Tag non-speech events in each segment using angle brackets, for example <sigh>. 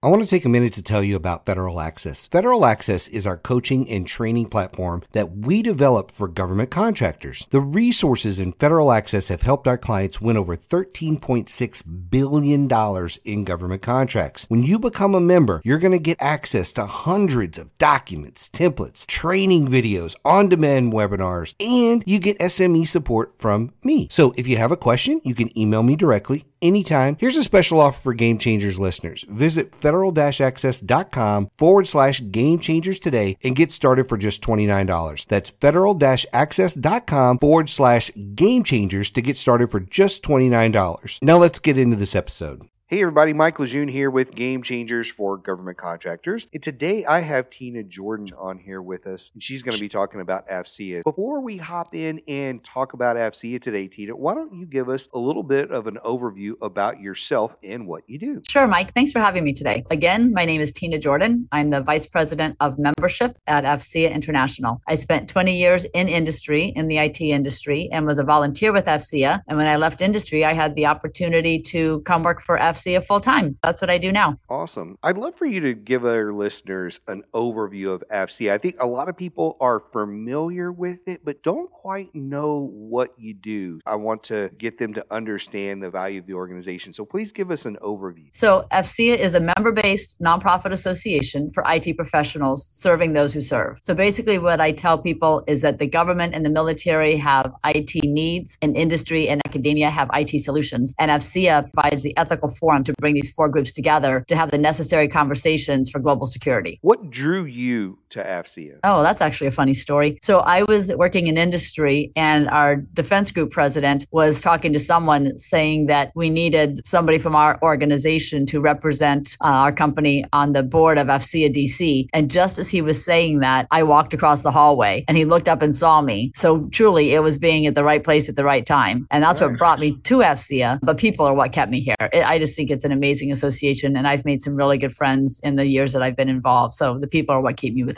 I want to take a minute to tell you about Federal Access. Federal Access is our coaching and training platform that we develop for government contractors. The resources in Federal Access have helped our clients win over $13.6 billion in government contracts. When you become a member, you're going to get access to hundreds of documents, templates, training videos, on demand webinars, and you get SME support from me. So if you have a question, you can email me directly anytime. Here's a special offer for Game Changers listeners. Visit federal-access.com forward slash game changers today and get started for just $29. That's federal-access.com forward slash game changers to get started for just $29. Now let's get into this episode. Hey everybody, Mike Lejeune here with Game Changers for Government Contractors. And today I have Tina Jordan on here with us, and she's going to be talking about AFCEA. Before we hop in and talk about AFCEA today, Tina, why don't you give us a little bit of an overview about yourself and what you do? Sure, Mike. Thanks for having me today. Again, my name is Tina Jordan. I'm the Vice President of Membership at AFCEA International. I spent 20 years in industry, in the IT industry, and was a volunteer with AFCEA. And when I left industry, I had the opportunity to come work for AFCEA AFCEA full time. That's what I do now. Awesome. I'd love for you to give our listeners an overview of AFCEA. I think a lot of people are familiar with it, but don't quite know what you do. I want to get them to understand the value of the organization. So please give us an overview. So, AFCEA is a member based nonprofit association for IT professionals serving those who serve. So, basically, what I tell people is that the government and the military have IT needs, and industry and academia have IT solutions. And AFCEA provides the ethical forum to bring these four groups together to have the necessary conversations for global security. What drew you to AFCEA? Oh, that's actually a funny story. So I was working in industry, and our defense group president was talking to someone saying that we needed somebody from our organization to represent uh, our company on the board of AFCEA DC. And just as he was saying that, I walked across the hallway and he looked up and saw me. So truly, it was being at the right place at the right time. And that's nice. what brought me to AFCEA. But people are what kept me here. I just think it's an amazing association, and I've made some really good friends in the years that I've been involved. So the people are what keep me with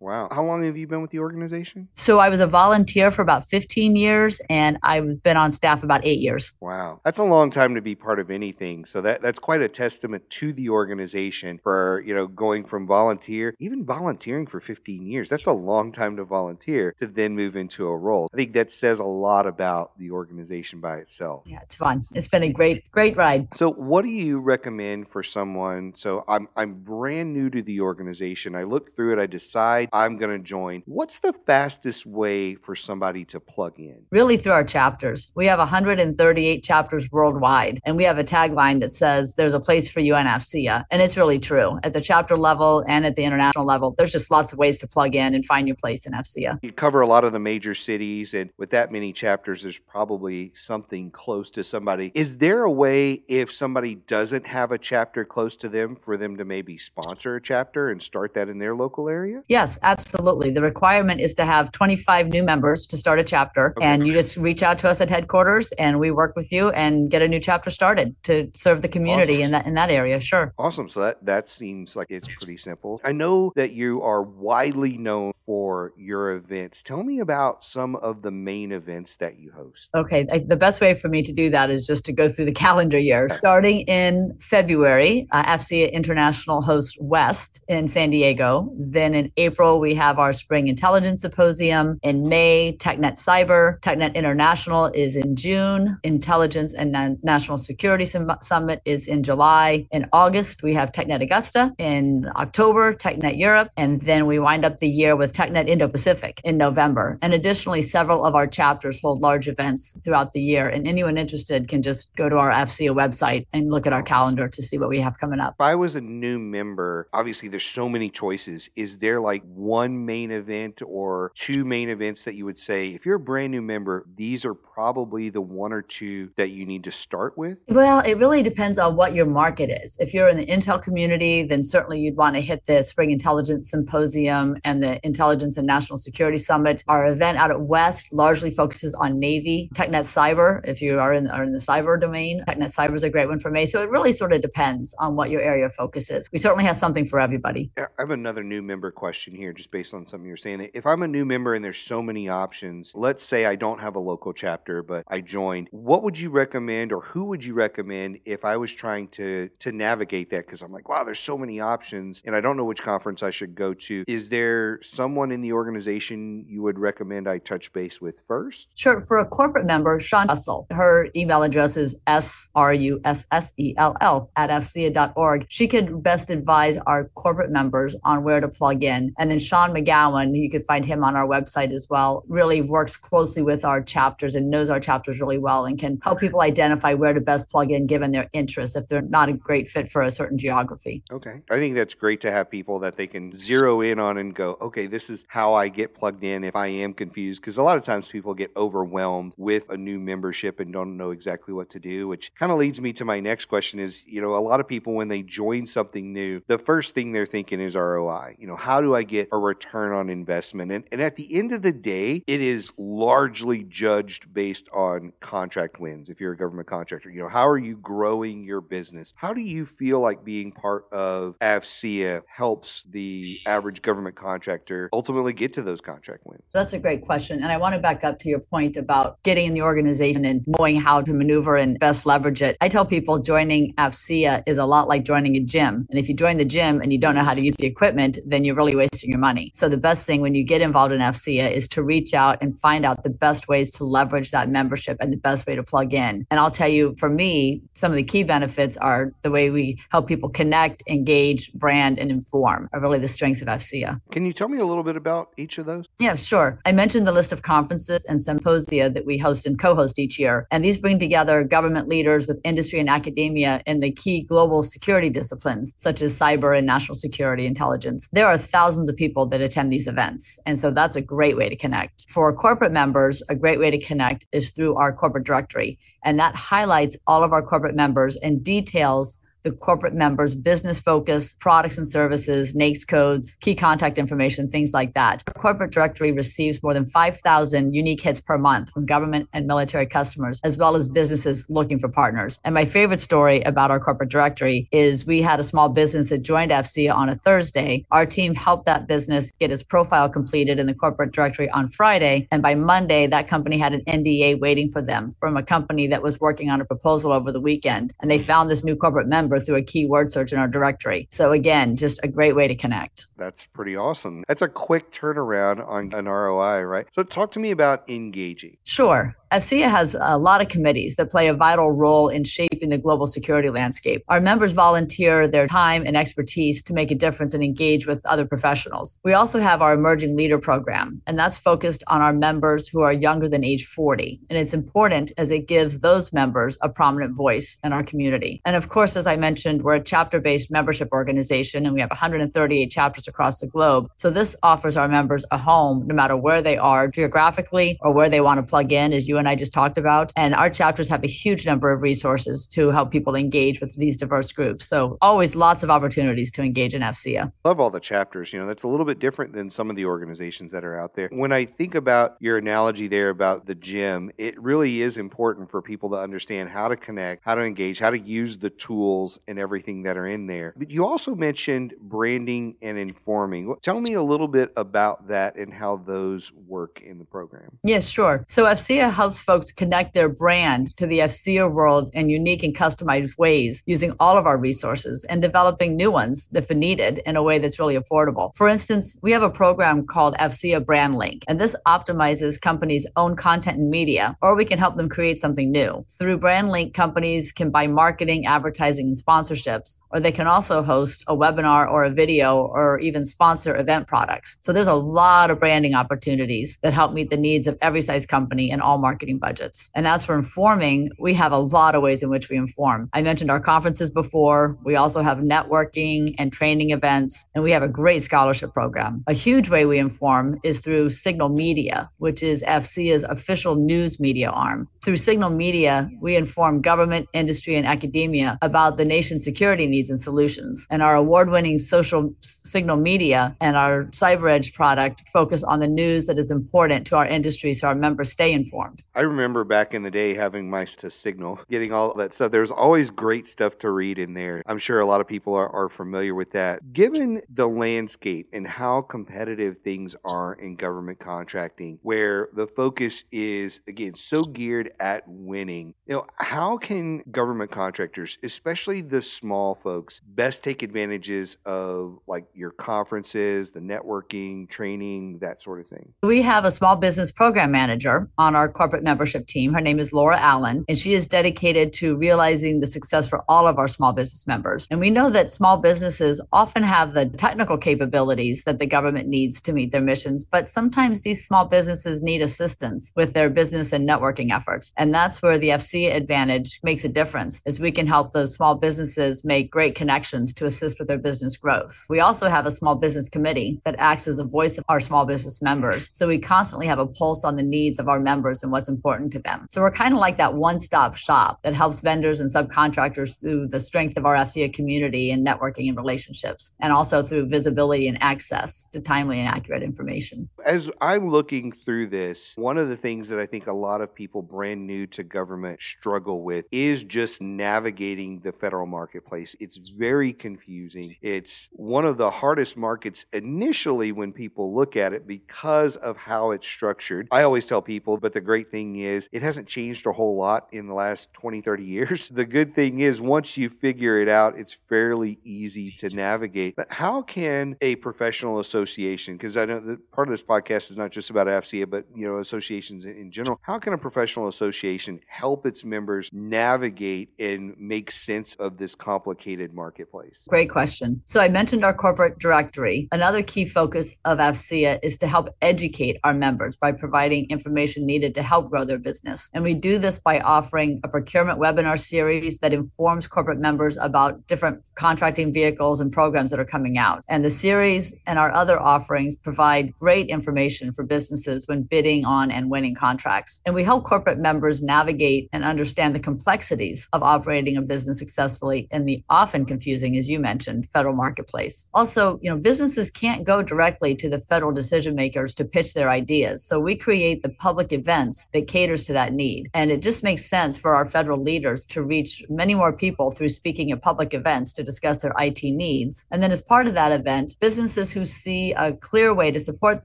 Wow. How long have you been with the organization? So I was a volunteer for about 15 years, and I've been on staff about eight years. Wow. That's a long time to be part of anything. So that, that's quite a testament to the organization for, you know, going from volunteer, even volunteering for 15 years. That's a long time to volunteer to then move into a role. I think that says a lot about the organization by itself. Yeah, it's fun. It's been a great, great ride. So what do you recommend for someone? So I'm I'm brand new to the organization. I looked through it, I decide I'm going to join. What's the fastest way for somebody to plug in? Really through our chapters. We have 138 chapters worldwide, and we have a tagline that says there's a place for you in AFCEA. And it's really true. At the chapter level and at the international level, there's just lots of ways to plug in and find your place in AFCEA. You cover a lot of the major cities, and with that many chapters, there's probably something close to somebody. Is there a way if somebody doesn't have a chapter close to them for them to maybe sponsor a chapter and start that in their local area? Yes, absolutely. The requirement is to have 25 new members to start a chapter. Okay. And you just reach out to us at headquarters and we work with you and get a new chapter started to serve the community awesome. in that in that area. Sure. Awesome. So that that seems like it's pretty simple. I know that you are widely known for your events. Tell me about some of the main events that you host. Okay. The best way for me to do that is just to go through the calendar year. Starting in February, uh, AFCEA International hosts West in San Diego. Then in April, we have our Spring Intelligence Symposium. In May, TechNet Cyber. TechNet International is in June. Intelligence and National Security Summit is in July. In August, we have TechNet Augusta. In October, TechNet Europe. And then we wind up the year with TechNet Indo Pacific in November. And additionally, several of our chapters hold large events throughout the year. And anyone interested can just go to our AFCEA website and look at our calendar to see what we have coming up. If I was a new member, obviously there's so many choices. Is there like one main event or two main events that you would say, if you're a brand new member, these are probably the one or two that you need to start with? Well, it really depends on what your market is. If you're in the Intel community, then certainly you'd want to hit the Spring Intelligence Symposium and the Intelligence and National Security Summit. Our event out at West largely focuses on Navy, TechNet Cyber. If you are in, are in the cyber domain, TechNet Cyber is a great one for me. So it really sort of depends on what your area of focus is. We certainly have something for everybody. I have another new member member question here, just based on something you're saying. If I'm a new member and there's so many options, let's say I don't have a local chapter, but I joined, what would you recommend or who would you recommend if I was trying to to navigate that? Because I'm like, wow, there's so many options and I don't know which conference I should go to. Is there someone in the organization you would recommend I touch base with first? Sure. For a corporate member, Sean Russell, her email address is S R U S S E L L at afcea.org. She could best advise our corporate members on where to plug in. And then Sean McGowan, you could find him on our website as well, really works closely with our chapters and knows our chapters really well and can help people identify where to best plug in given their interests if they're not a great fit for a certain geography. Okay. I think that's great to have people that they can zero in on and go, okay, this is how I get plugged in if I am confused. Because a lot of times people get overwhelmed with a new membership and don't know exactly what to do, which kind of leads me to my next question is, you know, a lot of people when they join something new, the first thing they're thinking is ROI. You know, how do I get a return on investment? And, and at the end of the day, it is largely judged based on contract wins. If you're a government contractor, you know, how are you growing your business? How do you feel like being part of AFCEA helps the average government contractor ultimately get to those contract wins? That's a great question. And I want to back up to your point about getting in the organization and knowing how to maneuver and best leverage it. I tell people joining AFCEA is a lot like joining a gym. And if you join the gym and you don't know how to use the equipment, then you're really wasting your money. So the best thing when you get involved in AFCEA is to reach out and find out the best ways to leverage that membership and the best way to plug in. And I'll tell you, for me, some of the key benefits are the way we help people connect, engage, brand, and inform are really the strengths of AFCEA. Can you tell me a little bit about each of those? Yeah, sure. I mentioned the list of conferences and symposia that we host and co host each year. And these bring together government leaders with industry and academia in the key global security disciplines, such as cyber and national security intelligence. There are thousands of people that attend these events. And so that's a great way to connect. For corporate members, a great way to connect is through our corporate directory. And that highlights all of our corporate members and details the corporate members' business focus, products and services, NAICS codes, key contact information, things like that. Our corporate directory receives more than 5,000 unique hits per month from government and military customers, as well as businesses looking for partners. And my favorite story about our corporate directory is we had a small business that joined AFCEA on a Thursday. Our team helped that business get its profile completed in the corporate directory on Friday. And by Monday, that company had an NDA waiting for them from a company that was working on a proposal over the weekend. And they found this new corporate member number through a keyword search in our directory. So again, just a great way to connect. That's pretty awesome. That's a quick turnaround on an ROI, right? So talk to me about engaging. Sure. AFCEA has a lot of committees that play a vital role in shaping the global security landscape. Our members volunteer their time and expertise to make a difference and engage with other professionals. We also have our Emerging Leader Program, and that's focused on our members who are younger than age 40. And it's important as it gives those members a prominent voice in our community. And of course, as I mentioned, we're a chapter based membership organization, and we have 138 chapters across the globe. So this offers our members a home no matter where they are geographically or where they want to plug in, as you and I just talked about. And our chapters have a huge number of resources to help people engage with these diverse groups. So always lots of opportunities to engage in AFCEA. Love all the chapters. You know, that's a little bit different than some of the organizations that are out there. When I think about your analogy there about the gym, it really is important for people to understand how to connect, how to engage, how to use the tools and everything that are in there. But you also mentioned branding and informing. Tell me a little bit about that and how those work in the program. Yes, sure. So AFCEA helps folks connect their brand to the AFCEA world in unique and customized ways using all of our resources and developing new ones if needed in a way that's really affordable. For instance, we have a program called AFCEA Brand Link, and this optimizes companies' own content and media, or we can help them create something new. Through Brand Link, companies can buy marketing, advertising, and sponsorships, or they can also host a webinar or a video or even sponsor event products. So there's a lot of branding opportunities that help meet the needs of every size company in all markets marketing budgets. And as for informing, we have a lot of ways in which we inform. I mentioned our conferences before. We also have networking and training events, and we have a great scholarship program. A huge way we inform is through Signal Media, which is AFCEA's official news media arm. Through Signal Media, we inform government, industry, and academia about the nation's security needs and solutions. And our award winning social signal media and our CyberEdge product focus on the news that is important to our industry so our members stay informed. I remember back in the day having mice to signal, getting all that stuff. There's always great stuff to read in there. I'm sure a lot of people are, are familiar with that. Given the landscape and how competitive things are in government contracting, where the focus is again so geared at winning, you know, how can government contractors, especially the small folks, best take advantages of like your conferences, the networking, training, that sort of thing? We have a small business program manager on our corporate membership team. Her name is Laura Allen, and she is dedicated to realizing the success for all of our small business members. And we know that small businesses often have the technical capabilities that the government needs to meet their missions, but sometimes these small businesses need assistance with their business and networking efforts. And that's where the AFCEA advantage makes a difference, is we can help those small businesses make great connections to assist with their business growth. We also have a small business committee that acts as a voice of our small business members. So we constantly have a pulse on the needs of our members and what's important to them. So we're kind of like that one stop shop that helps vendors and subcontractors through the strength of our AFCEA community and networking and relationships, and also through visibility and access to timely and accurate information. As I'm looking through this, one of the things that I think a lot of people brand new to government struggle with is just navigating the federal marketplace. It's very confusing. It's one of the hardest markets initially when people look at it because of how it's structured. I always tell people, but the great thing is it hasn't changed a whole lot in the last 20, 30 years. <laughs> The good thing is once you figure it out, it's fairly easy to navigate. But how can a professional association, because I know that part of this podcast is not just about AFCEA, but you know, associations in general, how can a professional association help its members navigate and make sense of this complicated marketplace? Great question. So I mentioned our corporate directory. Another key focus of AFCEA is to help educate our members by providing information needed to help grow their business. And we do this by offering a procurement webinar series that informs corporate members about different contracting vehicles and programs that are coming out. And the series and our other offerings provide great information for businesses when bidding on and winning contracts. And we help corporate members navigate and understand the complexities of operating a business successfully in the often confusing, as you mentioned, federal marketplace. Also, you know, businesses can't go directly to the federal decision makers to pitch their ideas. So we create the public events that caters to that need. And it just makes sense for our federal leaders to reach many more people through speaking at public events to discuss their IT needs. And then as part of that event, businesses who see a clear way to support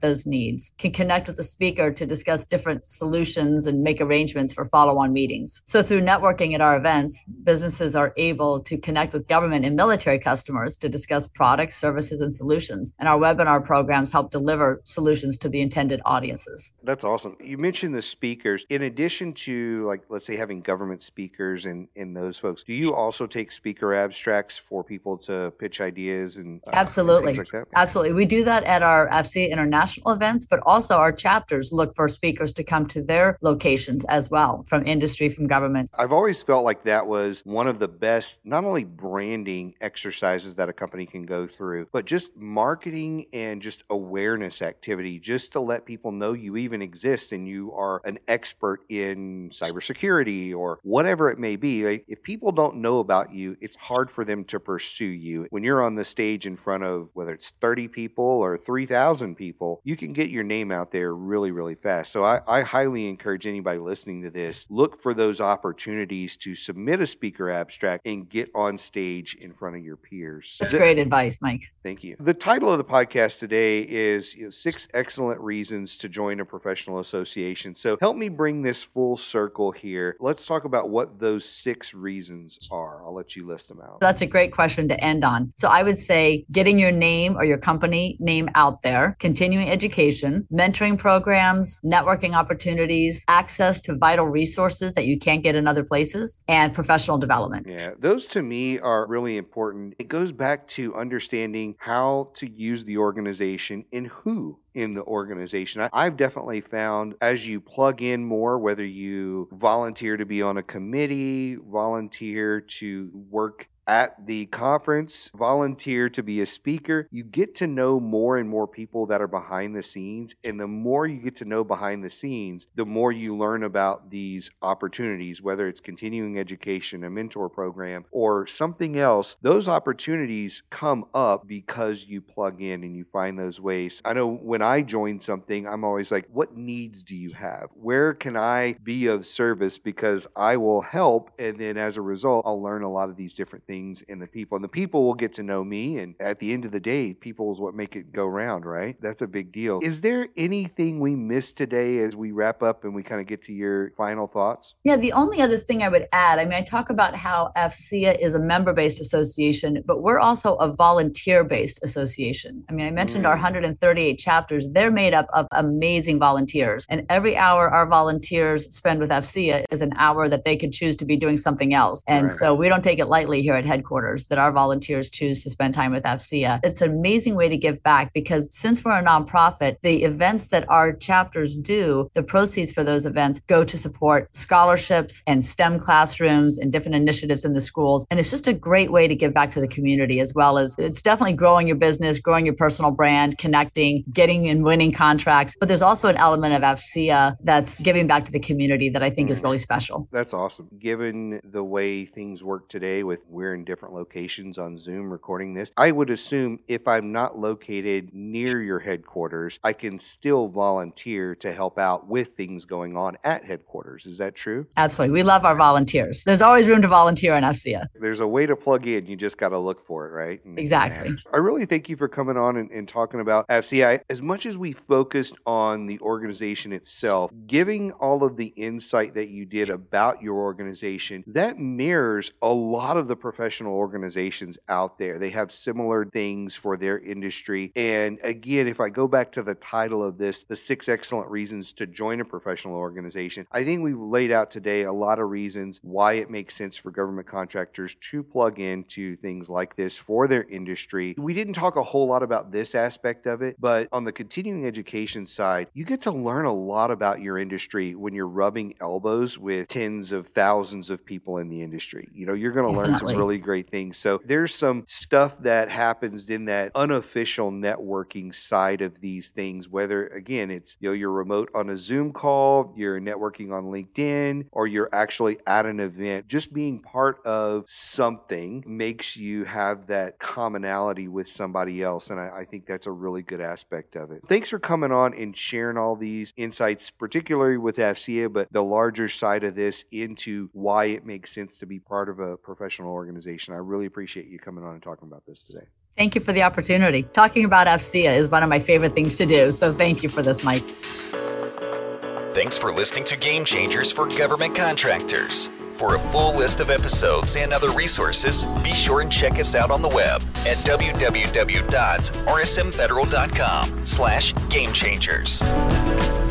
those needs can connect with the speaker to discuss different solutions and make arrangements for follow-on meetings. So through networking at our events, businesses are able to connect with government and military customers to discuss products, services, and solutions. And our webinar programs help deliver solutions to the intended audiences. That's awesome. You mentioned the speakers. In addition to like let's say having government speakers and, and those folks, do you also take speaker abstracts for people to pitch ideas and uh, absolutely and like absolutely we do that at our AFCEA international events, but also our chapters look for speakers to come to their locations as well from industry, from government. I've always felt like that was one of the best, not only branding exercises that a company can go through, but just marketing and just awareness activity, just to let people know you even exist and you are an expert in cybersecurity or whatever it may be. Like, if people don't know about you, it's hard for them to pursue you. When you're on the stage in front of whether it's 30 people or 3,000 people, you can get your name out there really, really fast. So I, I highly encourage anybody listening to this look for those opportunities to submit a speaker abstract and get on stage in front of your peers. That's great advice, Mike. Thank you. The title of the podcast today is you know, Six Excellent Reasons to Join a Professional Association. So help me bring this full circle here. Let's talk about what those six reasons are. I'll let you list them out. That's a great question to end on. So I would say getting your name or your company name out there, continuing education, mentoring programs, networking opportunities, access to vital resources that you can't get in other places, and professional development. Yeah, those to me are really important. It goes back to understanding how to use the organization and who in the organization. I've definitely found as you plug in more, whether you volunteer to be on a committee, volunteer to work at the conference, volunteer to be a speaker. You get to know more and more people that are behind the scenes. And the more you get to know behind the scenes, the more you learn about these opportunities, whether it's continuing education, a mentor program, or something else. Those opportunities come up because you plug in and you find those ways. I know when I join something, I'm always like, what needs do you have? Where can I be of service? Because I will help. And then as a result, I'll learn a lot of these different things in the people. And the people will get to know me. And at the end of the day, people is what make it go round, right? That's a big deal. Is there anything we missed today as we wrap up and we kind of get to your final thoughts? Yeah, the only other thing I would add, I mean, I talk about how AFCEA is a member based association, but we're also a volunteer based association. I mean, I mentioned mm. our 138 chapters, they're made up of amazing volunteers. And every hour our volunteers spend with AFCEA is an hour that they could choose to be doing something else. And right. so we don't take it lightly here at headquarters that our volunteers choose to spend time with AFCEA. It's an amazing way to give back because since we're a nonprofit, the events that our chapters do, the proceeds for those events go to support scholarships and STEM classrooms and different initiatives in the schools. And it's just a great way to give back to the community as well as it's definitely growing your business, growing your personal brand, connecting, getting and winning contracts. But there's also an element of AFCEA that's giving back to the community that I think mm. is really special. That's awesome. Given the way things work today with we're in different locations on Zoom recording this, I would assume if I'm not located near your headquarters, I can still volunteer to help out with things going on at headquarters. Is that true? Absolutely. We love our volunteers. There's always room to volunteer in AFCEA. There's a way to plug in. You just got to look for it, right? And, exactly. And I really thank you for coming on and, and talking about AFCEA. As much as we focused on the organization itself, giving all of the insight that you did about your organization, that mirrors a lot of the professional organizations out there. They have similar things for their industry. And again, if I go back to the title of this, the six excellent reasons to join a professional organization, I think we've laid out today a lot of reasons why it makes sense for government contractors to plug into things like this for their industry. We didn't talk a whole lot about this aspect of it, but on the continuing education side, you get to learn a lot about your industry when you're rubbing elbows with tens of thousands of people in the industry. You know, you're going to learn some really great things. So there's some stuff that happens in that unofficial networking side of these things, whether again, it's, you know, you're remote on a Zoom call, you're networking on LinkedIn, or you're actually at an event. Just being part of something makes you have that commonality with somebody else. And I, I think that's a really good aspect of it. Thanks for coming on and sharing all these insights, particularly with AFCEA, but the larger side of this into why it makes sense to be part of a professional organization. I really appreciate you coming on and talking about this today. Thank you for the opportunity. Talking about AFCEA is one of my favorite things to do. So thank you for this, Mike. Thanks for listening to Game Changers for Government Contractors. For a full list of episodes and other resources, be sure and check us out on the web at www.rsmfederal.com slash gamechangers.